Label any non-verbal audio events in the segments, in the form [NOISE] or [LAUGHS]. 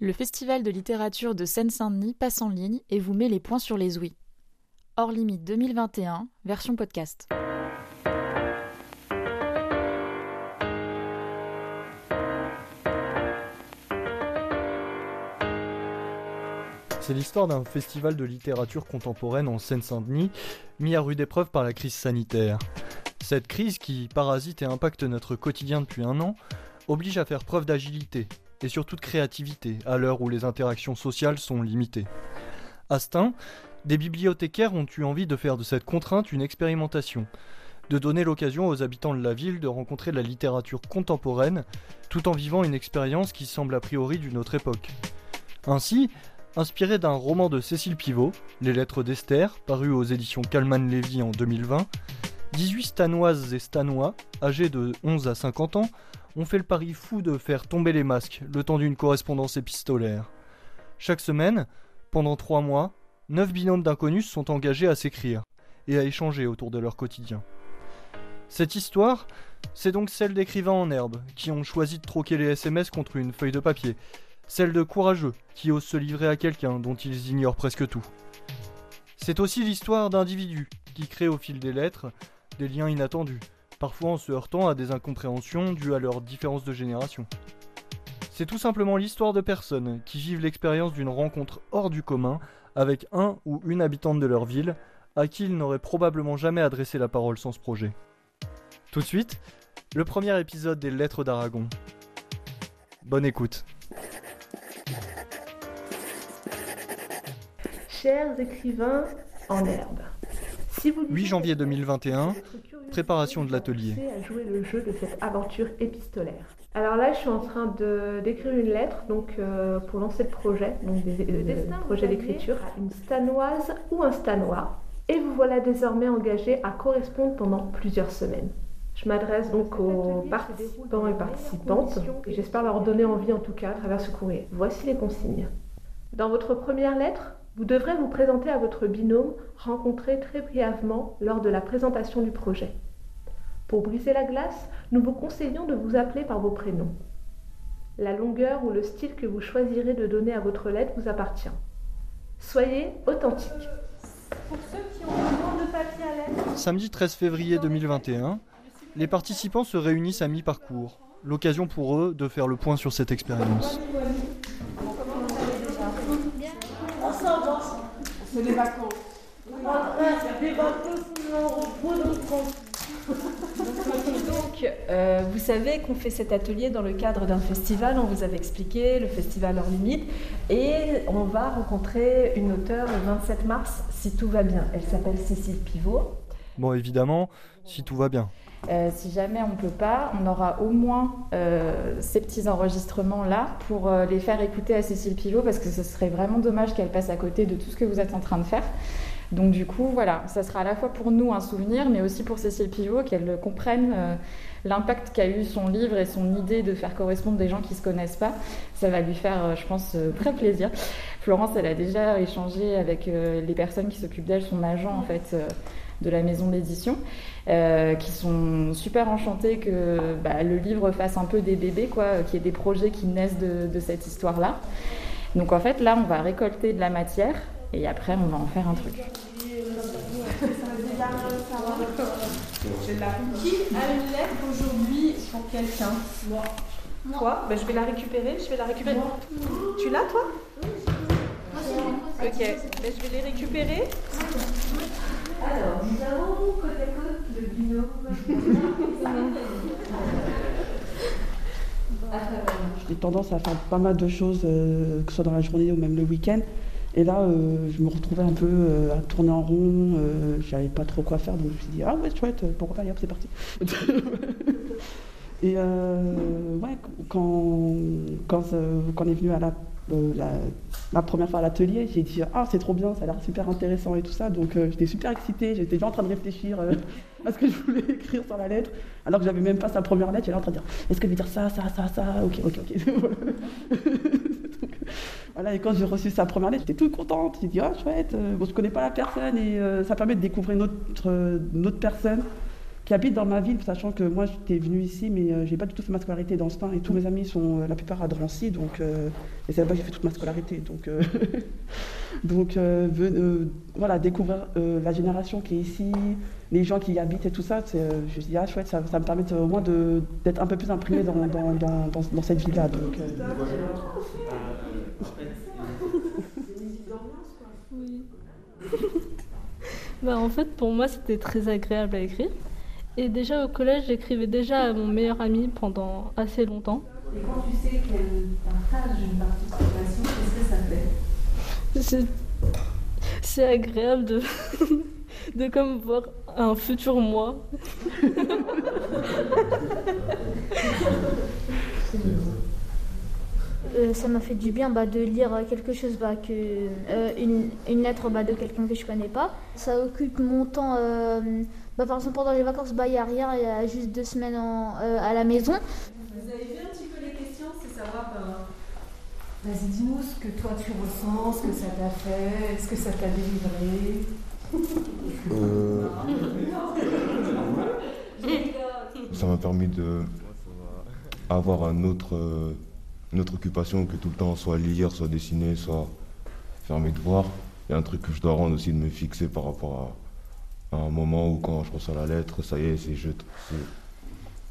Le Festival de littérature de Seine-Saint-Denis passe en ligne et vous met les points sur les ouïes. Hors limite 2021, version podcast. C'est l'histoire d'un festival de littérature contemporaine en Seine-Saint-Denis, mis à rude épreuve par la crise sanitaire. Cette crise qui parasite et impacte notre quotidien depuis un an oblige à faire preuve d'agilité, et surtout de créativité, à l'heure où les interactions sociales sont limitées. À Stein, des bibliothécaires ont eu envie de faire de cette contrainte une expérimentation, de donner l'occasion aux habitants de la ville de rencontrer la littérature contemporaine, tout en vivant une expérience qui semble a priori d'une autre époque. Ainsi, inspiré d'un roman de Cécile Pivot, Les Lettres d'Esther, paru aux éditions Calman Lévy en 2020, 18 Stanoises et Stanois, âgés de 11 à 50 ans, ont fait le pari fou de faire tomber les masques le temps d'une correspondance épistolaire. Chaque semaine, pendant trois mois, neuf binômes d'inconnus sont engagés à s'écrire et à échanger autour de leur quotidien. Cette histoire, c'est donc celle d'écrivains en herbe qui ont choisi de troquer les SMS contre une feuille de papier, celle de courageux qui osent se livrer à quelqu'un dont ils ignorent presque tout. C'est aussi l'histoire d'individus qui créent au fil des lettres des liens inattendus, parfois en se heurtant à des incompréhensions dues à leur différence de génération. C'est tout simplement l'histoire de personnes qui vivent l'expérience d'une rencontre hors du commun avec un ou une habitante de leur ville à qui ils n'auraient probablement jamais adressé la parole sans ce projet. Tout de suite, le premier épisode des Lettres d'Aragon. Bonne écoute. Chers écrivains en herbe, 8 janvier 2021, préparation de l'atelier. à jouer le jeu de cette aventure épistolaire. Alors là, je suis en train de d'écrire une lettre, donc euh, pour lancer le projet, donc des, euh, projet d'écriture, une stanoise ou un stanois, et vous voilà désormais engagé à correspondre pendant plusieurs semaines. Je m'adresse donc aux participants et participantes, et j'espère leur donner envie en tout cas à travers ce courrier. Voici les consignes. Dans votre première lettre, vous devrez vous présenter à votre binôme rencontré très brièvement lors de la présentation du projet. Pour briser la glace, nous vous conseillons de vous appeler par vos prénoms. La longueur ou le style que vous choisirez de donner à votre lettre vous appartient. Soyez authentique. Pour ceux qui ont besoin de papier à lettres, Samedi 13 février 2021, les participants se réunissent à mi-parcours. L'occasion pour eux de faire le point sur cette expérience. C'est les vacances. [LAUGHS] Donc, euh, vous savez qu'on fait cet atelier dans le cadre d'un festival, on vous avait expliqué, le festival hors limite, et on va rencontrer une auteure le 27 mars, si tout va bien. Elle s'appelle Cécile Pivot. Bon, évidemment, si tout va bien. Euh, si jamais on ne peut pas, on aura au moins euh, ces petits enregistrements là pour euh, les faire écouter à Cécile Pivot parce que ce serait vraiment dommage qu'elle passe à côté de tout ce que vous êtes en train de faire. Donc du coup, voilà, ça sera à la fois pour nous un souvenir, mais aussi pour Cécile Pivot, qu'elle comprenne l'impact qu'a eu son livre et son idée de faire correspondre des gens qui ne se connaissent pas. Ça va lui faire, je pense, très plaisir. Florence, elle a déjà échangé avec les personnes qui s'occupent d'elle, son agent en fait de la maison d'édition, euh, qui sont super enchantées que bah, le livre fasse un peu des bébés, quoi, qu'il y ait des projets qui naissent de, de cette histoire-là. Donc en fait, là, on va récolter de la matière et après, on va en faire un truc. Qui a une lettre aujourd'hui pour quelqu'un? Moi. Toi? Ben, Je vais la récupérer. Je vais la récupérer. Tu l'as, toi? Ok. Ben, je vais les récupérer. Alors, nous avons côte à côte le binôme. [LAUGHS] J'ai tendance à faire pas mal de choses, euh, que ce soit dans la journée ou même le week-end. Et là, euh, je me retrouvais un peu euh, à tourner en rond, euh, je savais pas trop quoi faire, donc je me suis dit, ah ouais, chouette, pourquoi pas, c'est parti. [LAUGHS] Et euh, ouais, quand, quand, euh, quand on est venu à la, euh, la première fois à l'atelier, j'ai dit, ah c'est trop bien, ça a l'air super intéressant et tout ça, donc euh, j'étais super excitée, j'étais déjà en train de réfléchir euh, [LAUGHS] à ce que je voulais [LAUGHS] écrire sur la lettre, alors que j'avais même pas sa première lettre, j'étais en train de dire, est-ce que je vais dire ça, ça, ça, ça, ok, ok, ok. [LAUGHS] Voilà, et quand j'ai reçu sa première lettre, j'étais toute contente. J'ai dit, ah, chouette, bon, je connais pas la personne et ça permet de découvrir une une autre personne qui habitent dans ma ville, sachant que moi j'étais venue ici, mais euh, j'ai pas du tout fait ma scolarité dans ce pain et tous mes amis sont la plupart à Drancy, donc et c'est là-bas que j'ai fait toute ma scolarité. Donc, [LAUGHS] donc voilà, découvrir la génération qui est ici, les gens qui y habitent et tout ça, je dis ah chouette, ça, me permet au moins d'être un peu plus imprimé dans, cette ville-là. Donc, bah, en fait, pour moi, c'était très agréable à écrire. Et déjà au collège, j'écrivais déjà à mon meilleur ami pendant assez longtemps. Et quand tu sais qu'elle partage une participation, qu'est-ce que ça fait? C'est agréable de, [LAUGHS] de comme voir un futur moi. Euh, ça m'a fait du bien bah, de lire quelque chose, bah, que, euh, une, une, lettre bah, de quelqu'un que je connais pas. Ça occupe mon temps. Euh, bah, par exemple, pendant les vacances, il n'y a rien, il y a juste deux semaines en, à la maison. Vous avez vu un petit peu les questions, c'est savoir. Vas-y, dis-nous ce que toi tu ressens, ce que ça t'a fait, ce que ça t'a délivré. [LAUGHS] Ça m'a permis de avoir un autre une autre occupation que tout le temps soit lire, soit dessiner, soit faire mes devoirs. Il y a un truc que je dois rendre aussi de me fixer par rapport à, un moment où quand je reçois la lettre, ça y est, c'est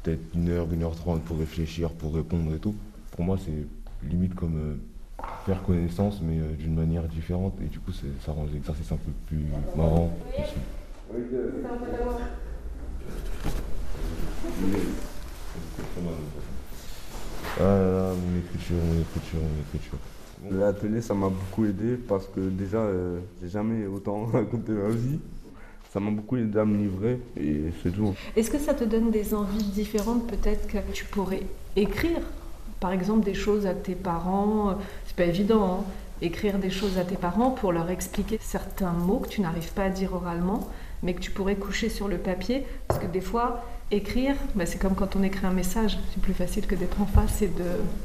peut-être une heure, une heure trente pour réfléchir, pour répondre et tout. Pour moi, c'est limite comme euh, faire connaissance, mais euh, d'une manière différente. Et du coup, ça rend l'exercice un peu plus marrant aussi. Ah là mon écriture, mon écriture, mon écriture. L'atelier, ça m'a beaucoup aidé parce que déjà, euh, j'ai jamais autant [LAUGHS] raconté ma vie. Ça m'a beaucoup aidé à me livrer et c'est tout. Est-ce que ça te donne des envies différentes Peut-être que tu pourrais écrire, par exemple, des choses à tes parents. C'est pas évident, hein écrire des choses à tes parents pour leur expliquer certains mots que tu n'arrives pas à dire oralement, mais que tu pourrais coucher sur le papier? Parce que des fois, écrire, bah, c'est comme quand on écrit un message, c'est plus facile que d'être en face et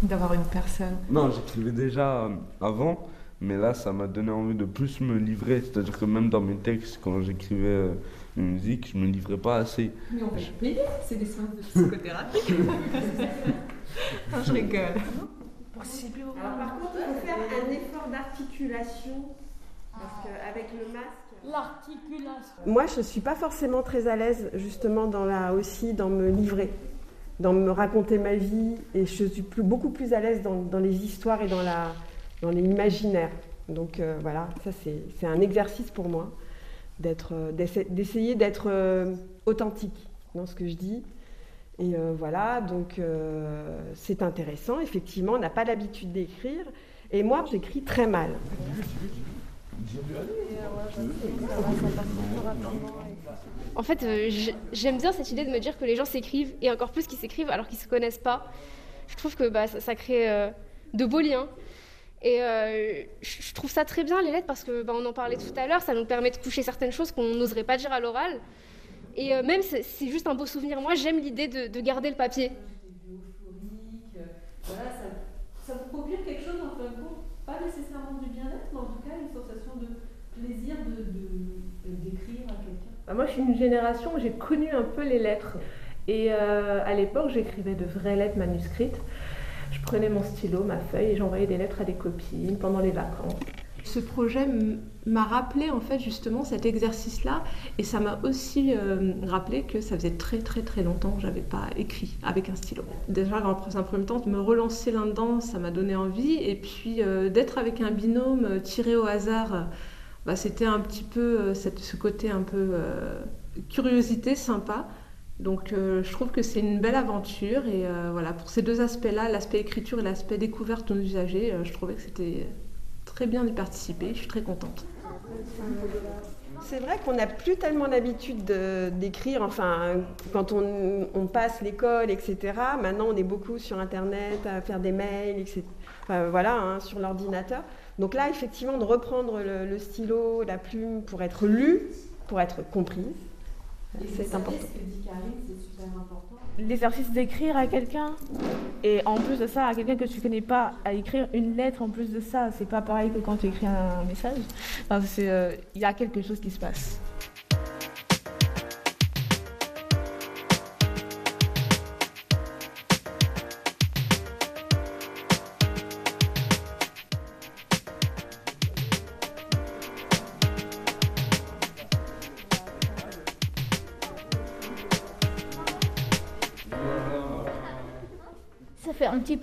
d'avoir une personne. Non, j'écrivais déjà euh, avant, mais là, ça m'a donné envie de plus me livrer. C'est-à-dire que même dans mes textes, quand j'écrivais euh, une musique, je me livrais pas assez. Mais on peut payer, c'est des séances de psychothérapie. [LAUGHS] non, je rigole. Alors, par contre, il faut faire un effort d'articulation, parce qu'avec le masque. L'articulation. Moi, je ne suis pas forcément très à l'aise, justement, dans la, aussi dans me livrer, dans me raconter ma vie, et je suis plus, beaucoup plus à l'aise dans, dans, les histoires et dans, la, dans l'imaginaire. Donc euh, voilà, ça c'est, un exercice pour moi, euh, d'essayer d'être euh, authentique dans ce que je dis. Et voilà, donc c'est intéressant. Effectivement, on n'a pas l'habitude d'écrire. Et moi, j'écris très mal. En fait, j'aime bien cette idée de me dire que les gens s'écrivent, et encore plus qu'ils s'écrivent alors qu'ils ne se connaissent pas. Je trouve que bah, ça, crée de beaux liens. Et euh, je trouve ça très bien, les lettres, parce que bah, on en parlait tout à l'heure, ça nous permet de coucher certaines choses qu'on n'oserait pas dire à l'oral. Et même, c'est juste un beau souvenir. Moi, j'aime l'idée de, garder le papier. Voilà, ça, ça vous procure quelque chose en fin de compte? Pas nécessairement du bien-être, mais en tout cas une sensation de plaisir d'écrire de, à quelqu'un bah, Moi, je suis une génération où j'ai connu un peu les lettres. Et euh, à l'époque, j'écrivais de vraies lettres manuscrites. Je prenais mon stylo, ma feuille, et j'envoyais des lettres à des copines pendant les vacances. Ce projet m'a rappelé en fait justement cet exercice-là et ça m'a aussi euh, rappelé que ça faisait très très très longtemps que j'avais pas écrit avec un stylo. Déjà dans un premier temps de me relancer là-dedans, ça m'a donné envie et puis euh, d'être avec un binôme euh, tiré au hasard, bah, c'était un petit peu ce côté un peu curiosité sympa. Donc je trouve que c'est une belle aventure et voilà pour ces deux aspects-là, l'aspect écriture et l'aspect découverte de nos usagers, je trouvais que c'était très bien d'y participer, je suis très contente. C'est vrai qu'on n'a plus tellement l'habitude d'écrire, enfin, quand on, passe l'école, etc. Maintenant, on est beaucoup sur Internet, à faire des mails, etc. voilà, hein, sur l'ordinateur. Donc là, effectivement, de reprendre le, stylo, la plume pour être lu, pour être comprise, c'est important. L'exercice d'écrire à quelqu'un et en plus de ça à quelqu'un que tu connais pas à écrire une lettre en plus de ça c'est pas pareil que quand tu écris un message. Il euh, y a quelque chose qui se passe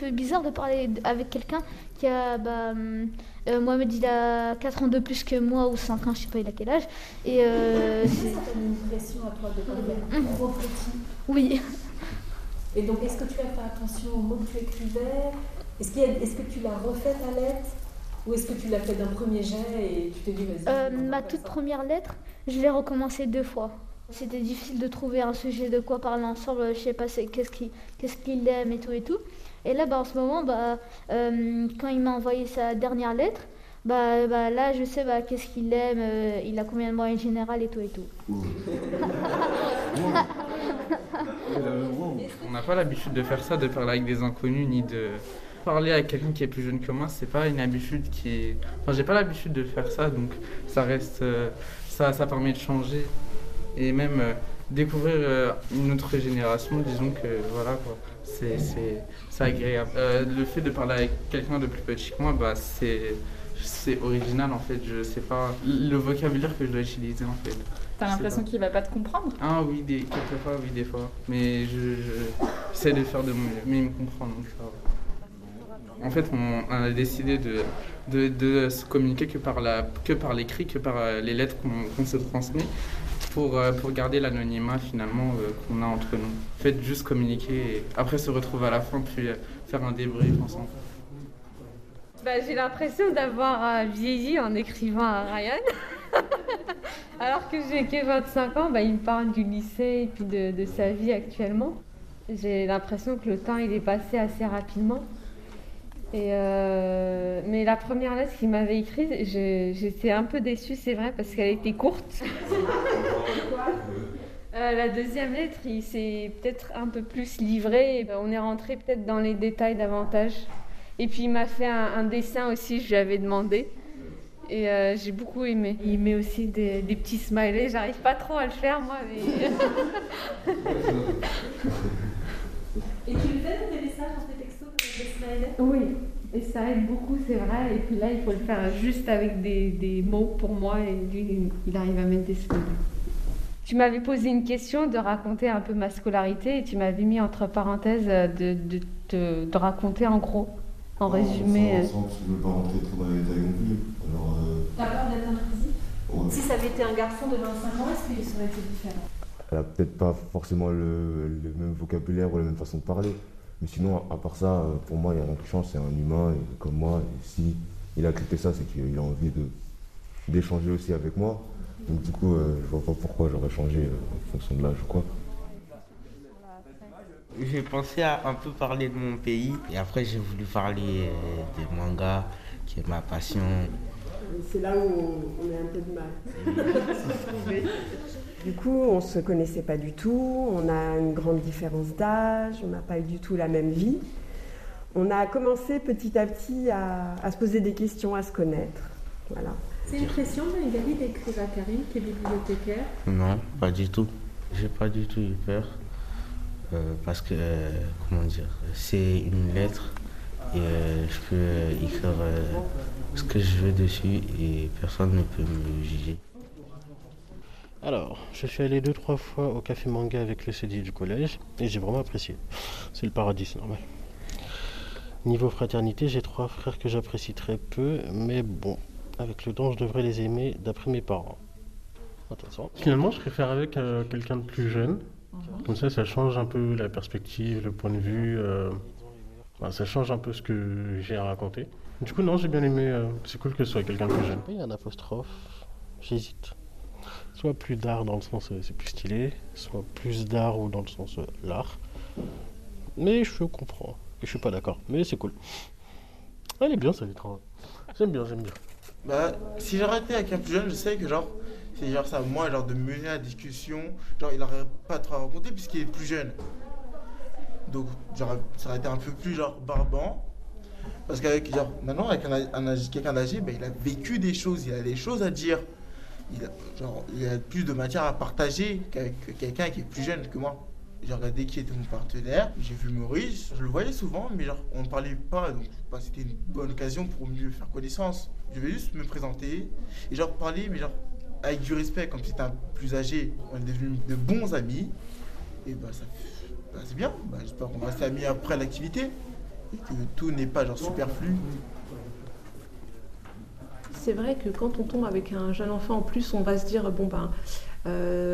peu bizarre de parler avec quelqu'un qui a. Bah, euh, Mohamed, il a 4 ans de plus que moi, ou 5 ans, je sais pas, il a quel âge. Et euh, c'est ça une pression à toi de parler trop petit Oui. Et donc, est-ce que tu as fait attention aux mots que tu écrivais? Est-ce est que tu l'as refait ta lettre? Ou est-ce que tu l'as fait d'un premier jet et tu t'es dit vas-y euh, Ma toute première lettre, je l'ai recommencé deux fois. C'était difficile de trouver un sujet de quoi parler ensemble, je sais pas qu'est-ce qu'il qu'est-ce qu'il aime et tout et tout. Et là, bah, en ce moment, bah, euh, quand il m'a envoyé sa dernière lettre, bah, bah là, je sais bah, qu'est-ce qu'il aime, euh, il a combien de moyens général et tout et tout. [LAUGHS] On n'a pas l'habitude de faire ça, de parler avec des inconnus, ni de parler avec quelqu'un qui est plus jeune que moi. C'est pas une habitude qui. Enfin, j'ai pas l'habitude de faire ça, donc ça reste. Euh, ça, ça permet de changer et même découvrir une autre génération. Disons que voilà quoi c'est agréable. Euh, le fait de parler avec quelqu'un de plus petit que moi, bah, c'est original en fait. Je sais pas le vocabulaire que je dois utiliser en fait. T'as l'impression qu'il va pas te comprendre? Ah oui, des, quelquefois, oui, des fois. Mais je, j'essaie de faire de mon mieux. Mais il me comprend donc ça va. En fait, on, a décidé de, de, de, se communiquer que par, la, que par l'écrit, que par euh, les lettres qu'on se transmet pour, euh, pour garder l'anonymat finalement euh, qu'on a entre nous. Faites juste communiquer et après se retrouver à la fin puis euh, faire un débrief ensemble. Bah, j'ai l'impression d'avoir vieilli en écrivant à Ryan. [LAUGHS] Alors que j'ai que 25 ans, bah, il me parle du lycée et puis de, sa vie actuellement. J'ai l'impression que le temps il est passé assez rapidement. Mais la première lettre qu'il m'avait écrite, j'étais un peu déçue, c'est vrai, parce qu'elle était courte. [LAUGHS] Euh, la deuxième lettre, il s'est peut-être un peu plus livré. On est rentré peut-être dans les détails davantage. Et puis il m'a fait un, dessin aussi, je lui avais demandé. Et euh, j'ai beaucoup aimé. Il met aussi des, petits smileys. J'arrive pas trop à le faire, moi. Mais... [LAUGHS] Et tu le fais dans tes messages, dans tes textos, avec des smileys? Oui, et ça aide beaucoup, c'est vrai. Et puis là, il faut le faire juste avec des, des mots pour moi, et lui, il arrive à mettre des smileys. Tu m'avais posé une question de raconter un peu ma scolarité, et tu m'avais mis entre parenthèses de, de, de, raconter en gros, en résumé. Sans, sans, je ne veux pas rentrer trop dans les détails non plus. Alors, euh... T'as peur d'être intrusif ouais. Si ça avait été un garçon de 25 ans, est-ce qu'il serait été différent? Elle a peut-être pas forcément le, même vocabulaire ou la même façon de parler. Mais sinon, à part ça, euh, pour moi, il n'y a rien qui change. C'est un humain comme moi. Et si il a accepté ça, c'est qu'il a envie d'échanger aussi avec moi. Donc du coup, euh, je vois pas pourquoi j'aurais changé euh, en fonction de l'âge ou quoi. J'ai pensé à un peu parler de mon pays et après j'ai voulu parler des mangas, qui est ma passion. C'est là où on a un peu de mal. [LAUGHS] [LAUGHS] Du coup, on ne se connaissait pas du tout, on a une grande différence d'âge, on n'a pas eu du tout la même vie. On a commencé petit à petit à, se poser des questions, à se connaître. Voilà. C'est une pression, Magali, d'écrire à Karine, qui est bibliothécaire Non, pas du tout. J'ai pas du tout eu peur. Euh, parce que, euh, comment dire, c'est une lettre et euh, je peux écrire ce que je veux dessus et personne ne peut me juger. Alors, je suis allé deux trois fois au café manga avec le CD du collège et j'ai vraiment apprécié. C'est le paradis, c'est normal. Niveau fraternité, j'ai trois frères que j'apprécie très peu, mais bon, avec le temps, je devrais les aimer d'après mes parents. Finalement, je préfère avec euh, quelqu'un de plus jeune. Comme ça, ça change un peu la perspective, le point de vue. Euh, ça change un peu ce que j'ai à raconter. Du coup, non, j'ai bien aimé. Euh, c'est cool que ce soit quelqu'un de plus jeune. Il y a un apostrophe. J'hésite soit plus d'art dans le sens euh, c'est plus stylé, soit plus d'art ou dans le sens euh, l'art. Mais je comprends. Et je suis pas d'accord. Mais c'est cool. Elle est bien ça lettre. J'aime bien, j'aime bien. Bah, si j'arrêtais avec un plus jeune, je sais que genre, c'est genre ça, moi, genre de mener la discussion, genre il n'aurait pas trop à raconter puisqu'il est plus jeune. Donc, genre, ça aurait été un peu plus genre barbant. Parce qu'avec, genre, maintenant, avec un, quelqu'un d'âgé, bah, il a vécu des choses, il a des choses à dire il a, genre, il a plus de matière à partager qu'avec quelqu'un qui est plus jeune que moi. J'ai regardé qui était mon partenaire, j'ai vu Maurice, je le voyais souvent, mais genre, on ne parlait pas, donc bah, c'était une bonne occasion pour mieux faire connaissance. Je vais juste me présenter et genre parler, mais genre avec du respect, comme c'était un plus âgé. On est devenus de bons amis, et bah, ça, bah c'est bien, bah, j'espère qu'on va rester amis après l'activité. et que tout n'est pas genre superflu. C'est vrai que quand on tombe avec un jeune enfant en plus, on va se dire bon ben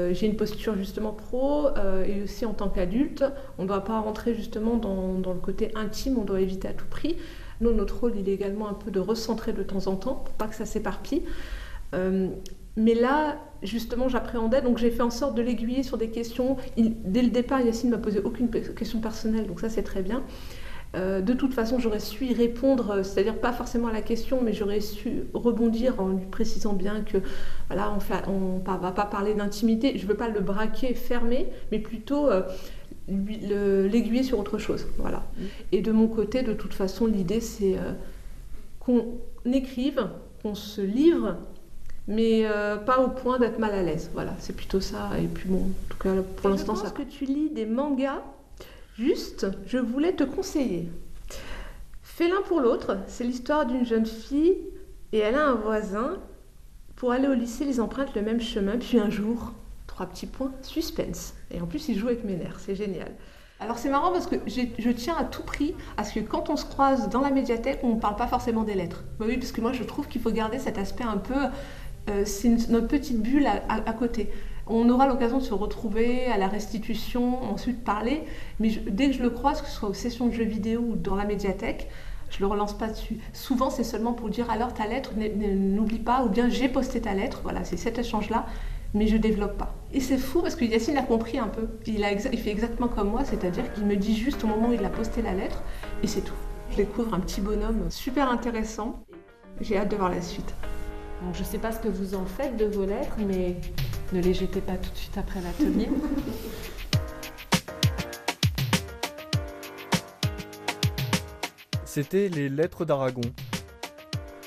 euh, j'ai une posture justement pro euh, et aussi en tant qu'adulte, on ne doit pas rentrer justement dans, le côté intime, on doit éviter à tout prix. Nous, notre rôle, il est également un peu de recentrer de temps en temps pour pas que ça s'éparpille. Euh, mais là, justement, j'appréhendais, donc j'ai fait en sorte de l'aiguiller sur des questions. Dès le départ, Yacine m'a posé aucune question personnelle, donc ça c'est très bien. Euh, de toute façon, j'aurais su y répondre, c'est-à-dire pas forcément à la question, mais j'aurais su rebondir en lui précisant bien que voilà, on ne va pas parler d'intimité. Je ne veux pas le braquer, fermer, mais plutôt euh, l'aiguiller sur autre chose. Voilà. Et de mon côté, de toute façon, l'idée c'est euh, qu'on écrive, qu'on se livre mais euh, pas au point d'être mal à l'aise. Voilà, c'est plutôt ça. Et puis bon, en tout cas, pour l'instant, ça. que tu lis des mangas. Juste, je voulais te conseiller. Fais l'un pour l'autre. C'est l'histoire d'une jeune fille et elle a un voisin. Pour aller au lycée, ils empruntent le même chemin. Puis un jour, trois petits points, suspense. Et en plus, ils jouent avec mes nerfs. C'est génial. Alors c'est marrant parce que je tiens à tout prix à ce que quand on se croise dans la médiathèque, on ne parle pas forcément des lettres. Bah oui, parce que moi je trouve qu'il faut garder cet aspect un peu euh, c'est notre petite bulle à, côté. On aura l'occasion de se retrouver à la restitution, ensuite parler, mais dès que je le croise, que ce soit aux sessions de jeux vidéo ou dans la médiathèque, je le relance pas dessus. Souvent, c'est seulement pour dire alors ta lettre, n'oublie pas, ou bien j'ai posté ta lettre. Voilà, c'est cet échange-là, mais je développe pas. Et c'est fou parce que Yacine a compris un peu. Il fait exactement comme moi, c'est-à-dire qu'il me dit juste au moment où il a posté la lettre, et c'est tout. Je découvre un petit bonhomme super intéressant. J'ai hâte de voir la suite je ne sais pas ce que vous en faites de vos lettres, mais ne les jetez pas tout de suite après l'atelier. C'était Les Lettres d'Aragon,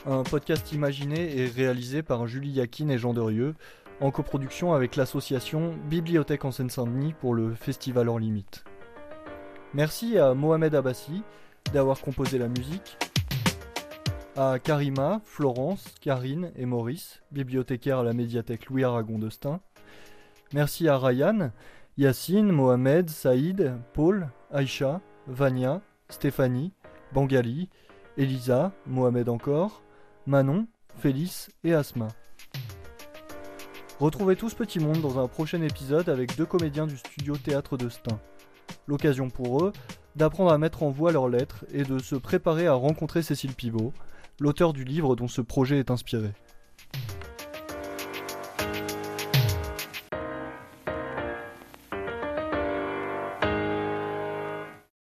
un podcast imaginé et réalisé par Julie Yakin et Jean Derieux, en coproduction avec l'association Bibliothèque en Seine-Saint-Denis pour le Festival Hors Limite. Merci à Mohamed Abbassi d'avoir composé la musique à Karima, Florence, Karine et Maurice, bibliothécaires à la médiathèque Louis Aragon de Stein. Merci à Ryan, Yacine, Mohamed, Saïd, Paul, Aïcha, Vania, Stéphanie, Bangali, Elisa, Mohamed encore, Manon, Félix et Asma. Retrouvez tout ce petit monde dans un prochain épisode avec deux comédiens du studio Théâtre de Stein. L'occasion pour eux d'apprendre à mettre en voix leurs lettres et de se préparer à rencontrer Cécile Pivot, l'auteur du livre dont ce projet est inspiré.